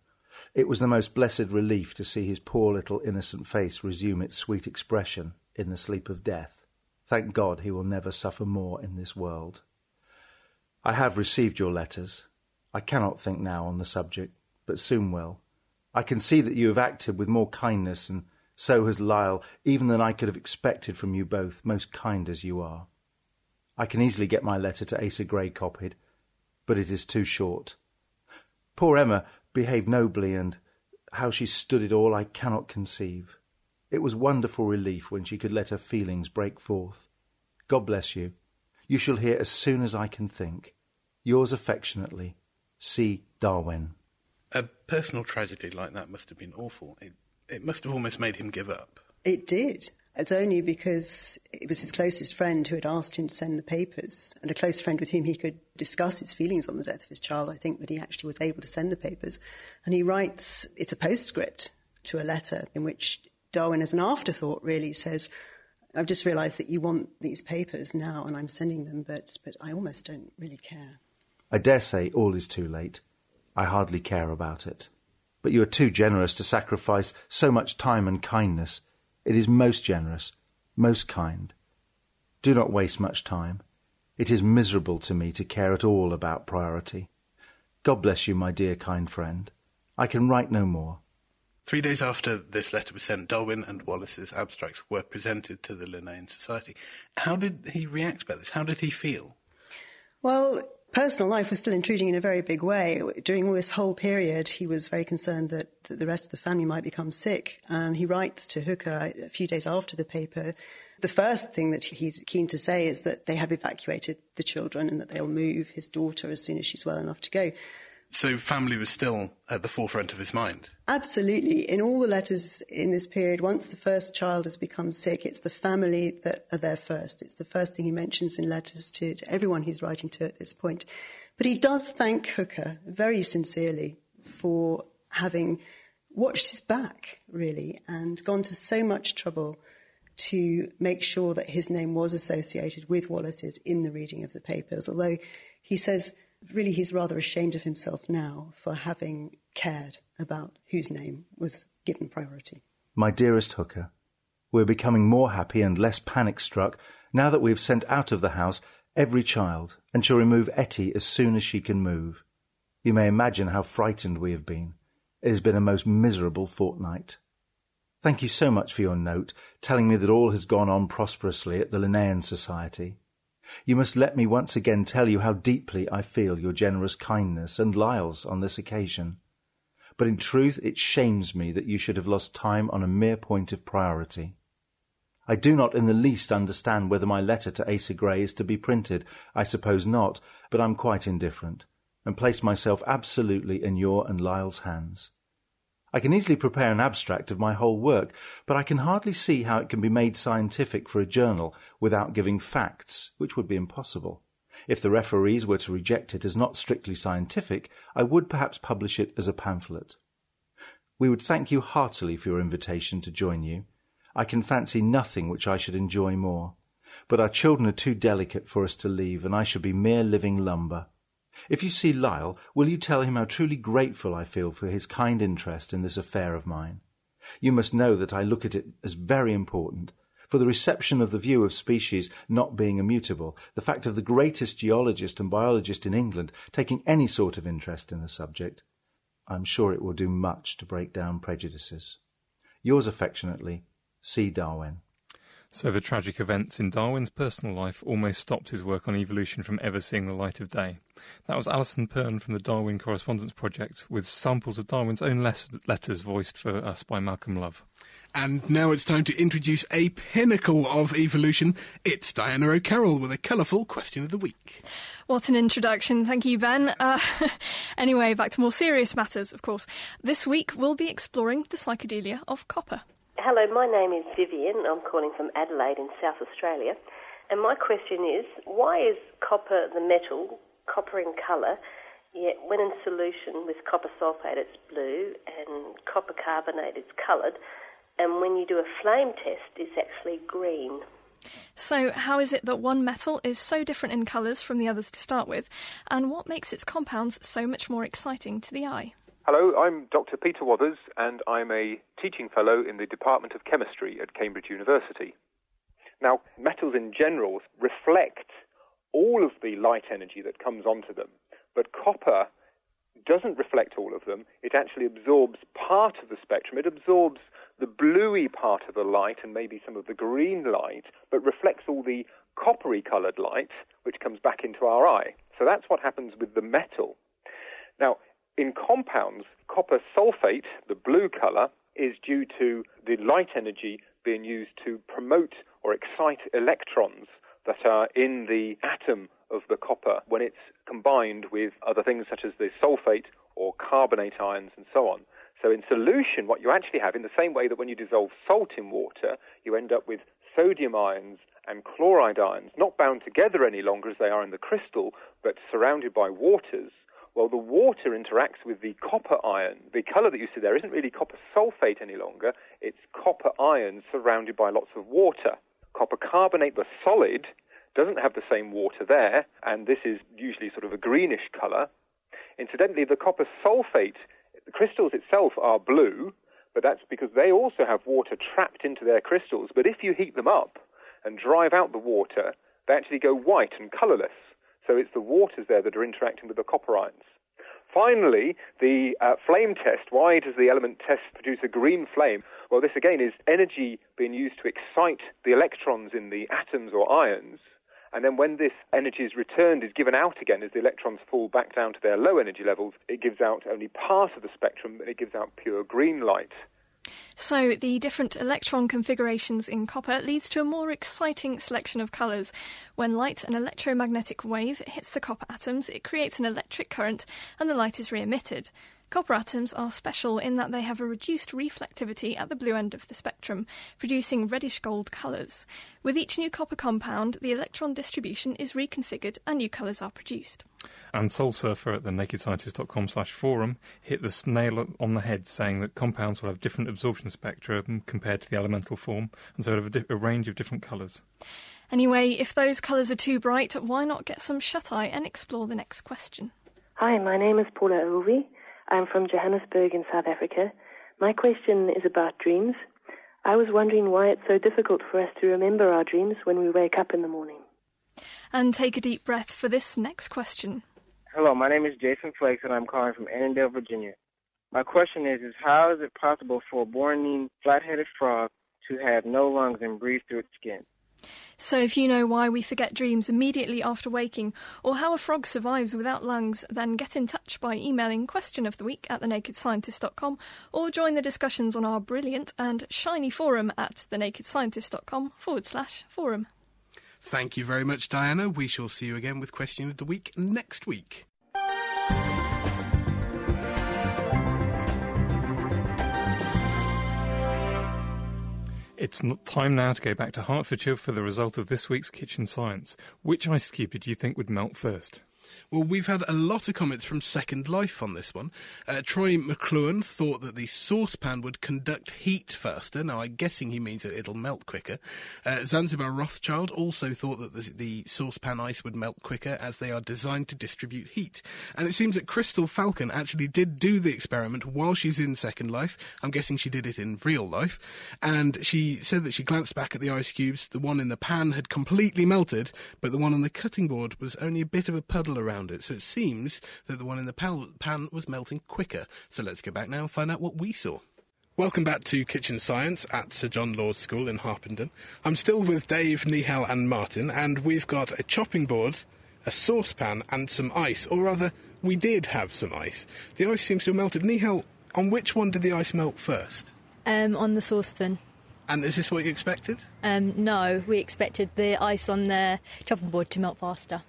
Speaker 12: It was the most blessed relief to see his poor little innocent face resume its sweet expression in the sleep of death. Thank God he will never suffer more in this world. I have received your letters. I cannot think now on the subject, but soon will. I can see that you have acted with more kindness, and so has Lyell, even than I could have expected from you both, most kind as you are. I can easily get my letter to Asa Gray copied, but it is too short. Poor Emma behaved nobly, and how she stood it all I cannot conceive. It was wonderful relief when she could let her feelings break forth. God bless you. You shall hear as soon as I can think. Yours affectionately, C. Darwin.
Speaker 2: A personal tragedy like that must have been awful. It, it must have almost made him give up.
Speaker 11: It did. It's only because it was his closest friend who had asked him to send the papers, and a close friend with whom he could discuss his feelings on the death of his child. I think that he actually was able to send the papers. And he writes, it's a postscript to a letter in which Darwin, as an afterthought, really says, I've just realised that you want these papers now, and I'm sending them, but, but I almost don't really care.
Speaker 12: I dare say all is too late. I hardly care about it. But you are too generous to sacrifice so much time and kindness It is most generous, most kind. Do not waste much time. It is miserable to me to care at all about priority. God bless you, my dear kind friend. I can write no more.
Speaker 2: Three days after this letter was sent, Darwin and Wallace's abstracts were presented to the Linnean Society. How did he react about this? How did he feel?
Speaker 11: Well, personal life was still intruding in a very big way. During all this whole period, he was very concerned that, that the rest of the family might become sick. And he writes to Hooker uh, a few days after the paper. The first thing that he's keen to say is that they have evacuated the children and that they'll move his daughter as soon as she's well enough to go.
Speaker 2: So family was still at the forefront of his mind.
Speaker 11: Absolutely. In all the letters in this period, once the first child has become sick, it's the family that are there first. It's the first thing he mentions in letters to, to everyone he's writing to at this point. But he does thank Hooker very sincerely for having watched his back, really, and gone to so much trouble to make sure that his name was associated with Wallace's in the reading of the papers. Although he says really he's rather ashamed of himself now for having cared about whose name was given priority.
Speaker 12: My dearest Hooker, we're becoming more happy and less panic struck now that we have sent out of the house every child and shall remove Etty as soon as she can move. You may imagine how frightened we have been. It has been a most miserable fortnight. Thank you so much for your note, telling me that all has gone on prosperously at the Linnean Society. You must let me once again tell you how deeply I feel your generous kindness and Lyell's on this occasion. But in truth it shames me that you should have lost time on a mere point of priority. I do not in the least understand whether my letter to Asa Gray is to be printed. I suppose not, but I'm quite indifferent, and place myself absolutely in your and Lyell's hands. I can easily prepare an abstract of my whole work, but I can hardly see how it can be made scientific for a journal without giving facts, which would be impossible. If the referees were to reject it as not strictly scientific, I would perhaps publish it as a pamphlet. We would thank you heartily for your invitation to join you. I can fancy nothing which I should enjoy more. But our children are too delicate for us to leave, and I should be mere living lumber. If you see Lyell, will you tell him how truly grateful I feel for his kind interest in this affair of mine? You must know that I look at it as very important, for the reception of the view of species not being immutable, the fact of the greatest geologist and biologist in England taking any sort of interest in the subject, I am sure it will do much to break down prejudices. Yours affectionately, C. Darwin.
Speaker 3: So the tragic events in Darwin's personal life almost stopped his work on evolution from ever seeing the light of day. That was Alison Pearn from the Darwin Correspondence Project with samples of Darwin's own letters voiced for us by Malcolm Love.
Speaker 2: And now it's time to introduce a pinnacle of evolution. It's Diana O'Carroll with a colourful question of the week.
Speaker 13: What an introduction. Thank you, Ben. Uh, anyway, back to more serious matters, of course. This week we'll be exploring the psychedelia of copper.
Speaker 5: Hello, my name is Vivian. I'm calling from Adelaide in South Australia. And my question is why is copper the metal, copper in colour, yet when in solution with copper sulphate it's blue and copper carbonate it's coloured, and when you do a flame test it's actually green?
Speaker 13: So, how is it that one metal is so different in colours from the others to start with, and what makes its compounds so much more exciting to the eye?
Speaker 14: Hello, I'm Dr. Peter Wothers, and I'm a teaching fellow in the Department of Chemistry at Cambridge University. Now, metals in general reflect all of the light energy that comes onto them, but copper doesn't reflect all of them. It actually absorbs part of the spectrum. It absorbs the bluey part of the light and maybe some of the green light, but reflects all the coppery coloured light, which comes back into our eye. So that's what happens with the metal. Now, in compounds, copper sulfate, the blue color, is due to the light energy being used to promote or excite electrons that are in the atom of the copper when it's combined with other things such as the sulfate or carbonate ions and so on. So in solution, what you actually have, in the same way that when you dissolve salt in water, you end up with sodium ions and chloride ions, not bound together any longer as they are in the crystal, but surrounded by waters, well, the water interacts with the copper ion. The color that you see there isn't really copper sulfate any longer, it's copper ion surrounded by lots of water. Copper carbonate, the solid, doesn't have the same water there, and this is usually sort of a greenish color. Incidentally, the copper sulfate, the crystals itself are blue, but that's because they also have water trapped into their crystals. But if you heat them up and drive out the water, they actually go white and colorless. So it's the waters there that are interacting with the copper ions. Finally, the uh, flame test. Why does the element test produce a green flame? Well, this again is energy being used to excite the electrons in the atoms or ions. And then when this energy is returned, is given out again as the electrons fall back down to their low energy levels, it gives out only part of the spectrum, and it gives out pure green light.
Speaker 13: So, the different electron configurations in copper leads to a more exciting selection of colours. When light, an electromagnetic wave, hits the copper atoms, it creates an electric current and the light is re emitted. Copper atoms are special in that they have a reduced reflectivity at the blue end of the spectrum, producing reddish gold colours. With each new copper compound, the electron distribution is reconfigured and new colours are produced.
Speaker 3: And Soul Surfer at the nakedscientist.com slash forum hit the nail on the head saying that compounds will have different absorption spectra compared to the elemental form, and so have a, di- a range of different colours.
Speaker 13: Anyway, if those colours are too bright, why not get some shut eye and explore the next question?
Speaker 15: Hi, my name is Paula Ovi. I'm from Johannesburg in South Africa. My question is about dreams. I was wondering why it's so difficult for us to remember our dreams when we wake up in the morning.
Speaker 13: And take a deep breath for this next question.
Speaker 16: Hello, my name is Jason Flakes, and I'm calling from Annandale, Virginia. My question is, is how is it possible for a Bornean flat-headed frog to have no lungs and breathe through its skin?
Speaker 13: So, if you know why we forget dreams immediately after waking, or how a frog survives without lungs, then get in touch by emailing question of the week at thenakedscientist.com or join the discussions on our brilliant and shiny forum at thenakedscientist.com forward slash forum.
Speaker 2: Thank you very much, Diana. We shall see you again with Question of the Week next week.
Speaker 3: It's time now to go back to Hertfordshire for the result of this week's Kitchen Science. Which ice cube do you think would melt first?
Speaker 2: Well, we've had a lot of comments from Second Life on this one. Uh, Troy McLuhan thought that the saucepan would conduct heat faster. Now, I'm guessing he means that it'll melt quicker. Uh, Zanzibar Rothschild also thought that the, the, saucepan ice would melt quicker as they are designed to distribute heat. And it seems that Crystal Falcon actually did do the experiment while she's in Second Life. I'm guessing she did it in real life. And she said that she glanced back at the ice cubes. The one in the pan had completely melted, but the one on the cutting board was only a bit of a puddle around it. So it seems that the one in the pan was melting quicker. So let's go back now and find out what we saw. Welcome back to Kitchen Science at Sir John Lawes School in Harpenden. I'm still with Dave, Nihal, and Martin, and we've got a chopping board, a saucepan, and some ice. Or rather, we did have some ice. The ice seems to have melted. Nihal, on which one did the ice melt first?
Speaker 8: Um, on the saucepan.
Speaker 2: And is this what you expected?
Speaker 8: Um, no, we expected the ice on the chopping board to melt faster.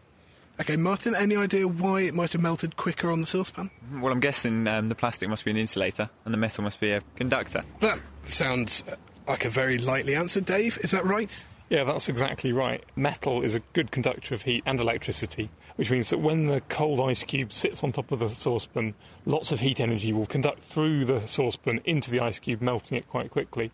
Speaker 2: Okay, Martin, any idea why it might have melted quicker on the saucepan?
Speaker 7: Well, I'm guessing um, the plastic must be an insulator and the metal must be a conductor.
Speaker 2: That sounds like a very likely answer, Dave. Is that right?
Speaker 3: Yeah, that's exactly right. Metal is a good conductor of heat and electricity, which means that when the cold ice cube sits on top of the saucepan, lots of heat energy will conduct through the saucepan into the ice cube, melting it quite quickly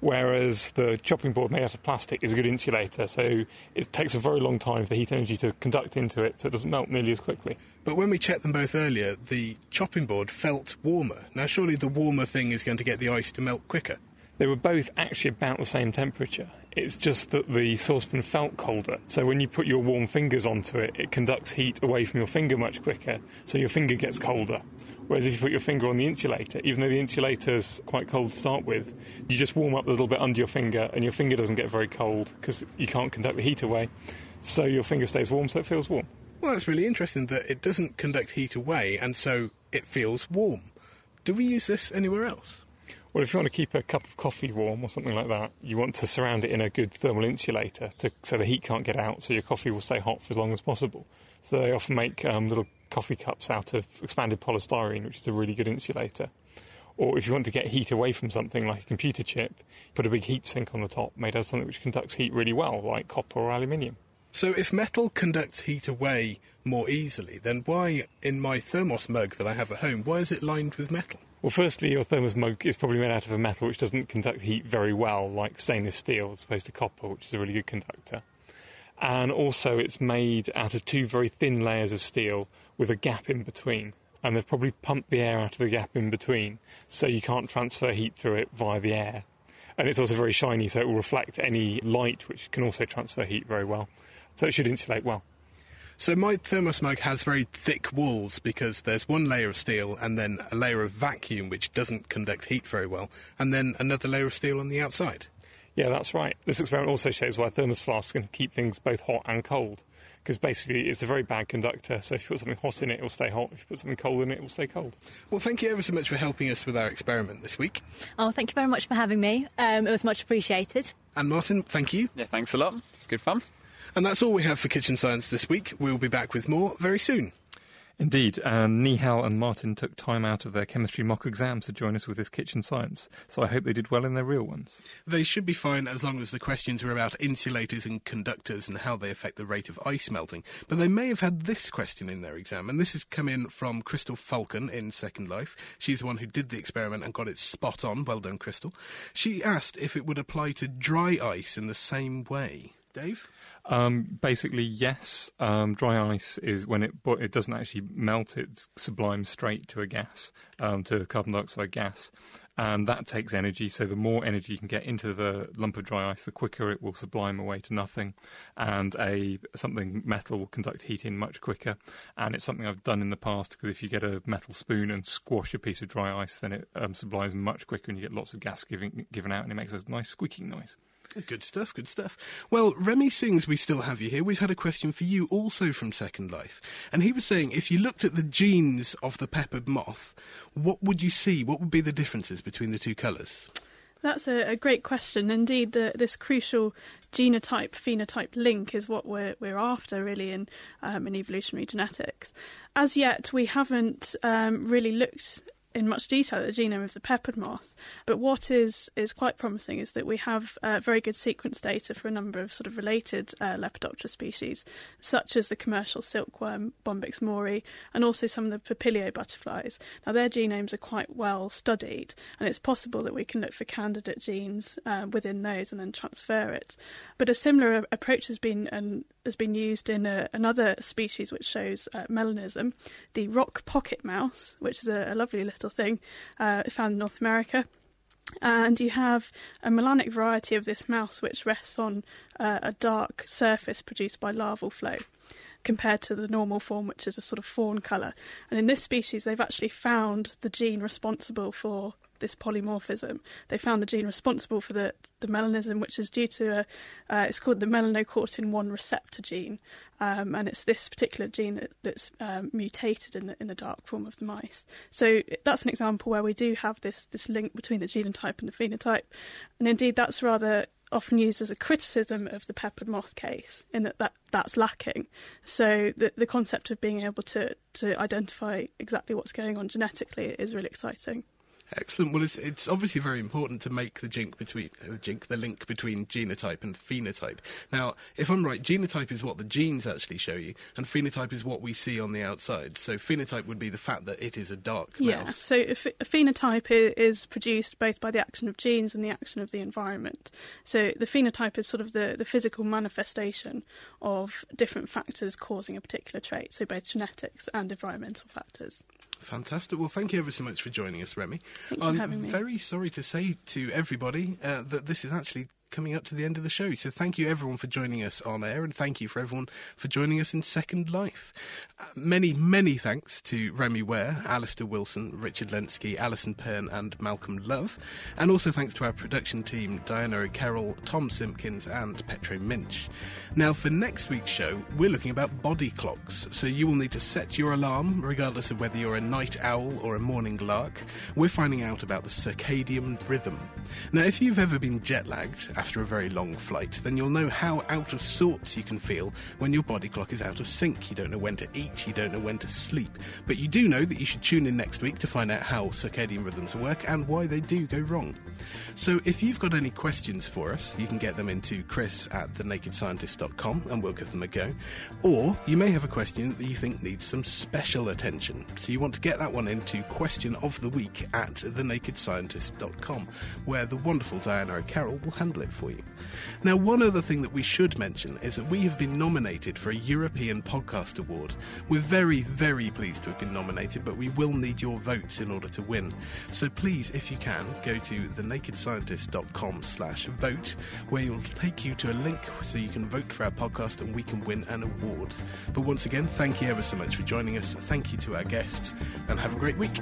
Speaker 3: whereas the chopping board made out of plastic is a good insulator, so it takes a very long time for the heat energy to conduct into it, so it doesn't melt nearly as quickly.
Speaker 2: But when we checked them both earlier, the chopping board felt warmer. Now, surely the warmer thing is going to get the ice to melt quicker.
Speaker 3: They were both actually about the same temperature. It's just that the saucepan felt colder. So when you put your warm fingers onto it, it conducts heat away from your finger much quicker, so your finger gets colder. Whereas if you put your finger on the insulator, even though the insulator's quite cold to start with, you just warm up a little bit under your finger, and your finger doesn't get very cold because you can't conduct the heat away. So your finger stays warm, so it feels warm.
Speaker 2: Well, that's really interesting that it doesn't conduct heat away, and so it feels warm. Do we use this anywhere else?
Speaker 3: Well, if you want to keep a cup of coffee warm or something like that, you want to surround it in a good thermal insulator to, so the heat can't get out, so your coffee will stay hot for as long as possible. So they often make um, little coffee cups out of expanded polystyrene, which is a really good insulator. Or if you want to get heat away from something like a computer chip, put a big heat sink on the top made out of something which conducts heat really well, like copper or aluminium.
Speaker 2: So if metal conducts heat away more easily, then why, in my thermos mug that I have at home, why is it lined with metal?
Speaker 3: Well, firstly, your thermos mug is probably made out of a metal which doesn't conduct heat very well, like stainless steel, as opposed to copper, which is a really good conductor and also it's made out of two very thin layers of steel with a gap in between. and they've probably pumped the air out of the gap in between, so you can't transfer heat through it via the air. And it's also very shiny, so it will reflect any light, which can also transfer heat very well. So it should insulate well.
Speaker 2: So my thermosmug has very thick walls because there's one layer of steel and then a layer of vacuum which doesn't conduct heat very well, and then another layer of steel on the outside.
Speaker 3: Yeah, that's right. This experiment also shows why thermos flasks can keep things both hot and cold. Because basically, it's a very bad conductor. So if you put something hot in it, it will stay hot. If you put something cold in it, it will stay cold.
Speaker 2: Well, thank you ever so much for helping us with our experiment this week.
Speaker 8: Oh, thank you very much for having me. Um, it was much appreciated.
Speaker 2: And Martin, thank you.
Speaker 7: Yeah, thanks a lot. It's good fun.
Speaker 2: And that's all we have for Kitchen Science this week. We'll be back with more very soon.
Speaker 3: Indeed, and Nihal and Martin took time out of their chemistry mock exams to join us with this kitchen science, so I hope they did well in their real ones.
Speaker 2: They should be fine as long as the questions were about insulators and conductors and how they affect the rate of ice melting. But they may have had this question in their exam, and this has come in from Crystal Falcon in Second Life. She's the one who did the experiment and got it spot on. Well done, Crystal. She asked if it would apply to dry ice in the same way. Dave?
Speaker 3: Um, basically, yes. Um, dry ice is when it it doesn't actually melt; it sublimes straight to a gas, um, to carbon dioxide gas, and that takes energy. So the more energy you can get into the lump of dry ice, the quicker it will sublime away to nothing, and a something metal will conduct heat in much quicker. And it's something I've done in the past because if you get a metal spoon and squash a piece of dry ice, then it um, sublimes much quicker, and you get lots of gas giving, given out, and it makes a nice squeaking noise.
Speaker 2: Good stuff, good stuff. Well, Remy Sings, we still have you here. We've had a question for you also from Second Life. And he was saying if you looked at the genes of the peppered moth, what would you see? What would be the differences between the two colours?
Speaker 9: That's a, a, great question. Indeed, the, this crucial genotype phenotype link is what we're, we're after, really, in, um, in evolutionary genetics. As yet, we haven't um, really looked in much detail the genome of the peppered moth. But what is, is quite promising is that we have uh, very good sequence data for a number of sort of related uh, Lepidoptera species, such as the commercial silkworm Bombyx mori, and also some of the papilio butterflies. Now, their genomes are quite well studied, and it's possible that we can look for candidate genes uh, within those and then transfer it. But a similar approach has been um, has been used in a, another species which shows uh, melanism, the rock pocket mouse, which is a, a lovely little thing uh, found in North America. And you have a melanic variety of this mouse which rests on uh, a dark surface produced by lava flow compared to the normal form, which is a sort of fawn colour. And in this species, they've actually found the gene responsible for this polymorphism. They found the gene responsible for the, the melanism, which is due to a, uh, it's called the melanocortin 1 receptor gene. Um, and it's this particular gene that, that's um, mutated in the in the dark form of the mice. So that's an example where we do have this this link between the genotype and the phenotype, and indeed that's rather often used as a criticism of the peppered moth case in that, that that's lacking. So the the concept of being able to to identify exactly what's going on genetically is really exciting.
Speaker 2: Excellent. Well, it's, it's obviously very important to make the jink between uh, jink the link between genotype and phenotype. Now, if I'm right, genotype is what the genes actually show you, and phenotype is what we see on the outside. So phenotype would be the fact that it is a dark
Speaker 9: yeah.
Speaker 2: mouse.
Speaker 9: So a, a phenotype is produced both by the action of genes and the action of the environment. So the phenotype is sort of the, the physical manifestation of different factors causing a particular trait. So both genetics and environmental factors.
Speaker 2: Fantastic. Well, thank you ever so much for joining us, Remy.
Speaker 9: Thank you
Speaker 2: I'm
Speaker 9: for having me.
Speaker 2: very sorry to say to everybody uh, that this is actually coming up to the end of the show. So thank you everyone for joining us on air, and thank you for everyone for joining us in Second Life. Uh, many, many thanks to Remy Ware, Alistair Wilson, Richard Lenski, Alison Pearn, and Malcolm Love. And also thanks to our production team, Diana O'Carroll, Tom Simpkins, and Petro Minch. Now, for next week's show, we're looking about body clocks. So you will need to set your alarm, regardless of whether you're a night owl or a morning lark. We're finding out about the circadian rhythm. Now, if you've ever been jet lagged after a very long flight, then you'll know how out of sorts you can feel when your body clock is out of sync. You don't know when to eat, you don't know when to sleep. But you do know that you should tune in next week to find out how circadian rhythms work and why they do go wrong. So if you've got any questions for us, you can get them into chris at thenakedscientist.com and we'll give them a go. Or you may have a question that you think needs some special attention. So you want to get that one into question of the week at thenakedscientist.com, where the wonderful Diana O'Carroll will handle it. It for you. Now, one other thing that we should mention is that we have been nominated for a European Podcast Award. We're very, very pleased to have been nominated, but we will need your votes in order to win. So please, if you can, go to thenakedscientist.com slash vote, where you'll take you to a link so you can vote for our podcast and we can win an award. But once again, thank you ever so much for joining us. Thank you to our guests, and have a great week.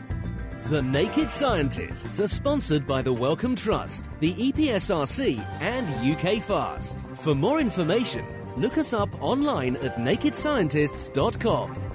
Speaker 1: The Naked Scientists are sponsored by the Wellcome Trust, the EPSRC, and UKFast. For more information, look us up online at nakedscientists.com.